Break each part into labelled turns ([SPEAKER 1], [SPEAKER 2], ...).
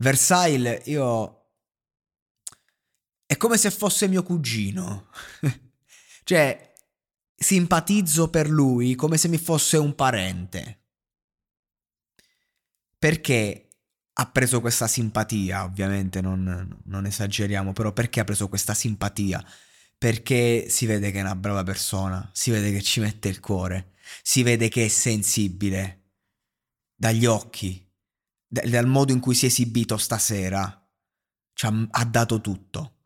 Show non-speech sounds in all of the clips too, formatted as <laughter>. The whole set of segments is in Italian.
[SPEAKER 1] Versailles, io... È come se fosse mio cugino. <laughs> cioè, simpatizzo per lui come se mi fosse un parente. Perché ha preso questa simpatia? Ovviamente non, non esageriamo, però perché ha preso questa simpatia? Perché si vede che è una brava persona, si vede che ci mette il cuore, si vede che è sensibile dagli occhi, dal modo in cui si è esibito stasera, ci ha, dato tutto.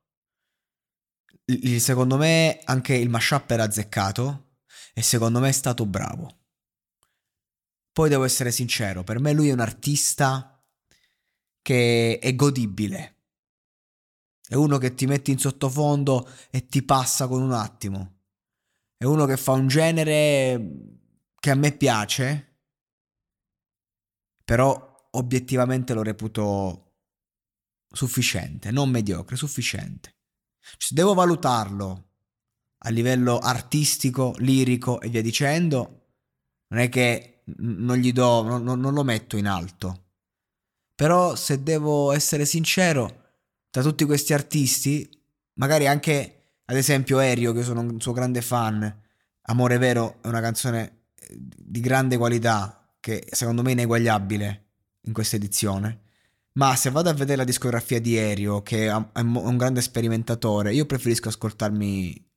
[SPEAKER 1] Il, secondo me anche il mashup era azzeccato e secondo me è stato bravo. Poi devo essere sincero, per me lui è un artista che è godibile. È uno che ti metti in sottofondo e ti passa con un attimo. È uno che fa un genere che a me piace, però obiettivamente lo reputo sufficiente, non mediocre, sufficiente. Cioè, devo valutarlo a livello artistico, lirico e via dicendo, non è che non gli do, non, non lo metto in alto. Però se devo essere sincero, tra tutti questi artisti, magari anche ad esempio Erio, che sono un suo grande fan, Amore Vero è una canzone di grande qualità, che secondo me è ineguagliabile in questa edizione. Ma se vado a vedere la discografia di Erio, che è un grande sperimentatore, io preferisco ascoltarmi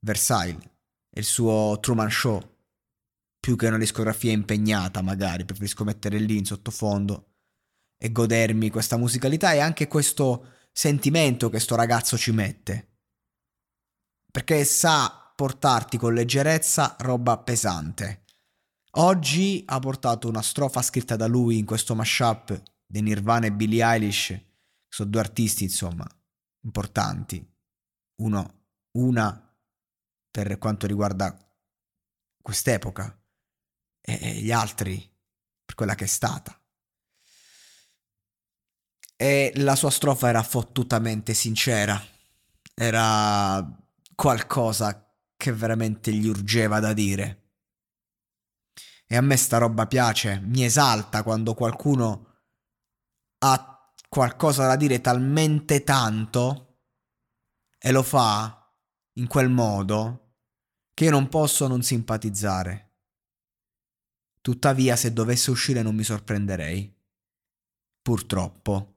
[SPEAKER 1] Versailles e il suo Truman Show, più che una discografia impegnata magari, preferisco mettere lì in sottofondo e godermi questa musicalità e anche questo sentimento che sto ragazzo ci mette. Perché sa portarti con leggerezza roba pesante Oggi ha portato una strofa scritta da lui in questo mashup di Nirvana e Billie Eilish, sono due artisti, insomma, importanti. Uno, una per quanto riguarda quest'epoca e gli altri per quella che è stata. E la sua strofa era fottutamente sincera, era qualcosa che veramente gli urgeva da dire. E a me sta roba piace, mi esalta quando qualcuno ha qualcosa da dire talmente tanto e lo fa in quel modo che io non posso non simpatizzare. Tuttavia, se dovesse uscire non mi sorprenderei. Purtroppo.